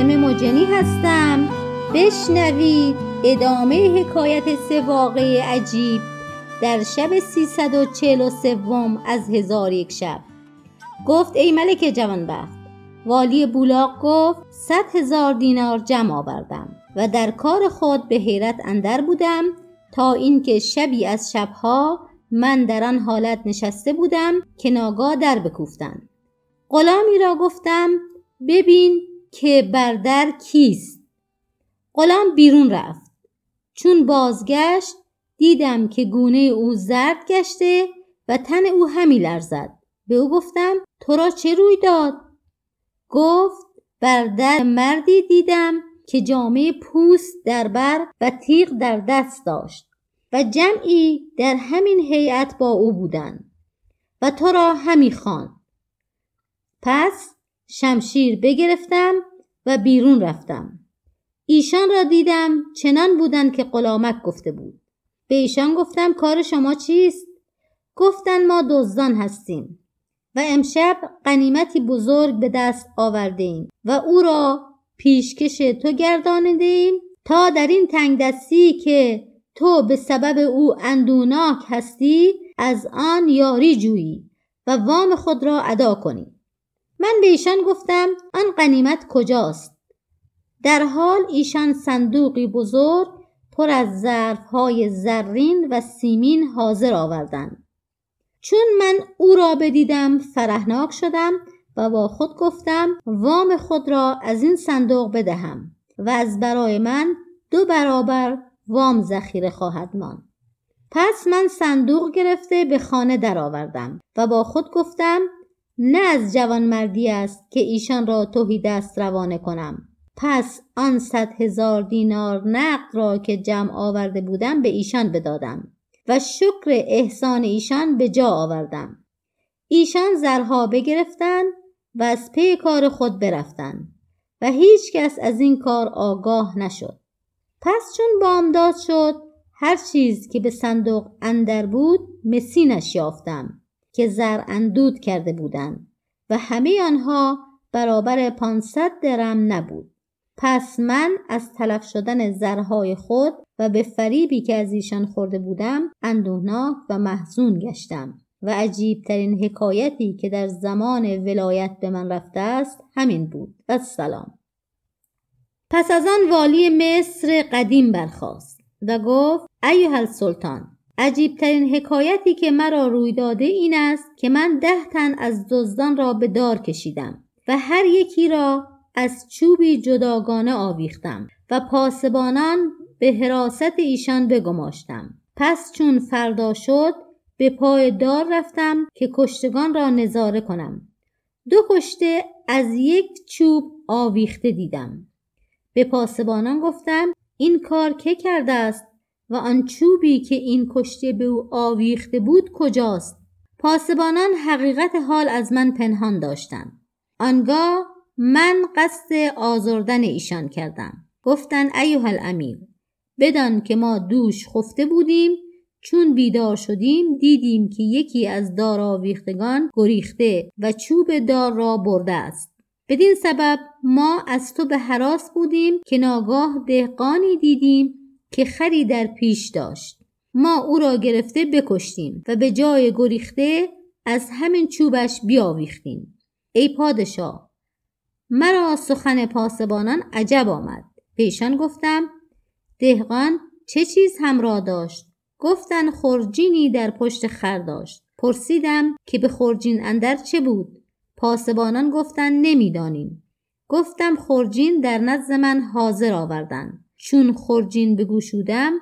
فاطمه مجنی هستم. بشنوید ادامه حکایت سه واقعه عجیب در شب سیصد و چهل و سوم از هزار یک شب. گفت ای ملک جوانبخت والی بولاق گفت صد هزار دینار جمع آوردم و در کار خود به حیرت اندر بودم تا اینکه شبی از شبها من در آن حالت نشسته بودم که ناگاه در بکوفتند غلامی را گفتم ببین که بر در کیست؟ غلام بیرون رفت. چون بازگشت دیدم که گونه او زرد گشته و تن او همی لرزد. به او گفتم تو را چه روی داد؟ گفت بر در مردی دیدم که جامعه پوست در بر و تیغ در دست داشت و جمعی در همین هیئت با او بودند و تو را همی خوان پس شمشیر بگرفتم و بیرون رفتم. ایشان را دیدم چنان بودند که غلامک گفته بود. به ایشان گفتم کار شما چیست؟ گفتند ما دزدان هستیم و امشب قنیمتی بزرگ به دست آورده ایم و او را پیشکش تو گردانده ایم تا در این تنگ دستی که تو به سبب او اندوناک هستی از آن یاری جویی و وام خود را ادا کنی. من به ایشان گفتم آن قنیمت کجاست؟ در حال ایشان صندوقی بزرگ پر از ظرفهای زرین و سیمین حاضر آوردند. چون من او را بدیدم فرهناک شدم و با خود گفتم وام خود را از این صندوق بدهم و از برای من دو برابر وام ذخیره خواهد ماند. پس من صندوق گرفته به خانه درآوردم و با خود گفتم نه از جوانمردی است که ایشان را توهی دست روانه کنم. پس آن صد هزار دینار نقد را که جمع آورده بودم به ایشان بدادم و شکر احسان ایشان به جا آوردم. ایشان زرها بگرفتند و از پی کار خود برفتند و هیچ کس از این کار آگاه نشد. پس چون بامداد شد هر چیز که به صندوق اندر بود مسینش یافتم. که زر اندود کرده بودند و همه آنها برابر پانصد درم نبود. پس من از تلف شدن زرهای خود و به فریبی که از ایشان خورده بودم اندوهناک و محزون گشتم و عجیبترین حکایتی که در زمان ولایت به من رفته است همین بود. و سلام پس از آن والی مصر قدیم برخاست و گفت ایها السلطان عجیبترین حکایتی که مرا روی داده این است که من ده تن از دزدان را به دار کشیدم و هر یکی را از چوبی جداگانه آویختم و پاسبانان به حراست ایشان بگماشتم. پس چون فردا شد به پای دار رفتم که کشتگان را نظاره کنم. دو کشته از یک چوب آویخته دیدم. به پاسبانان گفتم این کار که کرده است؟ و آن چوبی که این کشته به او آویخته بود کجاست؟ پاسبانان حقیقت حال از من پنهان داشتند. آنگاه من قصد آزردن ایشان کردم. گفتن ایوه الامیر بدان که ما دوش خفته بودیم چون بیدار شدیم دیدیم که یکی از دار آویختگان گریخته و چوب دار را برده است. بدین سبب ما از تو به حراس بودیم که ناگاه دهقانی دیدیم که خری در پیش داشت. ما او را گرفته بکشتیم و به جای گریخته از همین چوبش بیاویختیم. ای پادشاه مرا سخن پاسبانان عجب آمد. پیشان گفتم دهقان چه چیز همراه داشت؟ گفتن خرجینی در پشت خر داشت. پرسیدم که به خرجین اندر چه بود؟ پاسبانان گفتند نمی‌دانیم. گفتم خرجین در نزد من حاضر آوردن. چون خرجین بگوشودم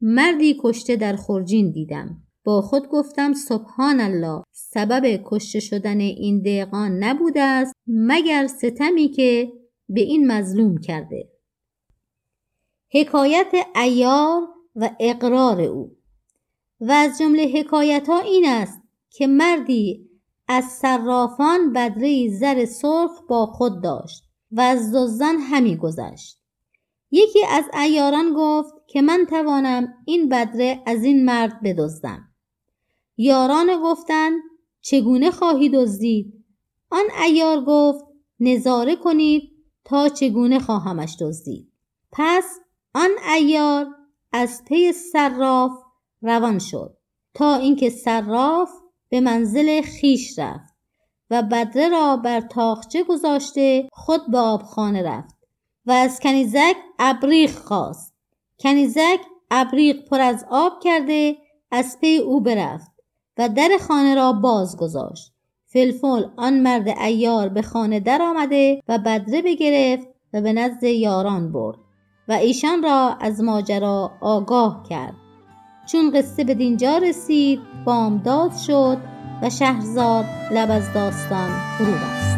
مردی کشته در خرجین دیدم. با خود گفتم سبحان الله سبب کشته شدن این دهقان نبوده است مگر ستمی که به این مظلوم کرده. حکایت ایار و اقرار او. و از جمله حکایت ها این است که مردی از صرافان بدره زر سرخ با خود داشت و از دزدان همی گذشت. یکی از ایاران گفت که من توانم این بدره از این مرد بدزدم. یاران گفتند چگونه خواهی دزدید؟ آن ایار گفت نظاره کنید تا چگونه خواهمش دزدید. پس آن ایار از پی صراف روان شد تا اینکه صراف به منزل خیش رفت و بدره را بر تاخچه گذاشته خود به آبخانه رفت. و از کنیزک ابریق خواست. کنیزک ابریق پر از آب کرده از پی او برفت و در خانه را باز گذاشت. فلفل آن مرد ایار به خانه در آمده و بدره بگرفت و به نزد یاران برد و ایشان را از ماجرا آگاه کرد. چون قصه به دینجا رسید بامداد شد و شهرزاد لب از داستان فرو بست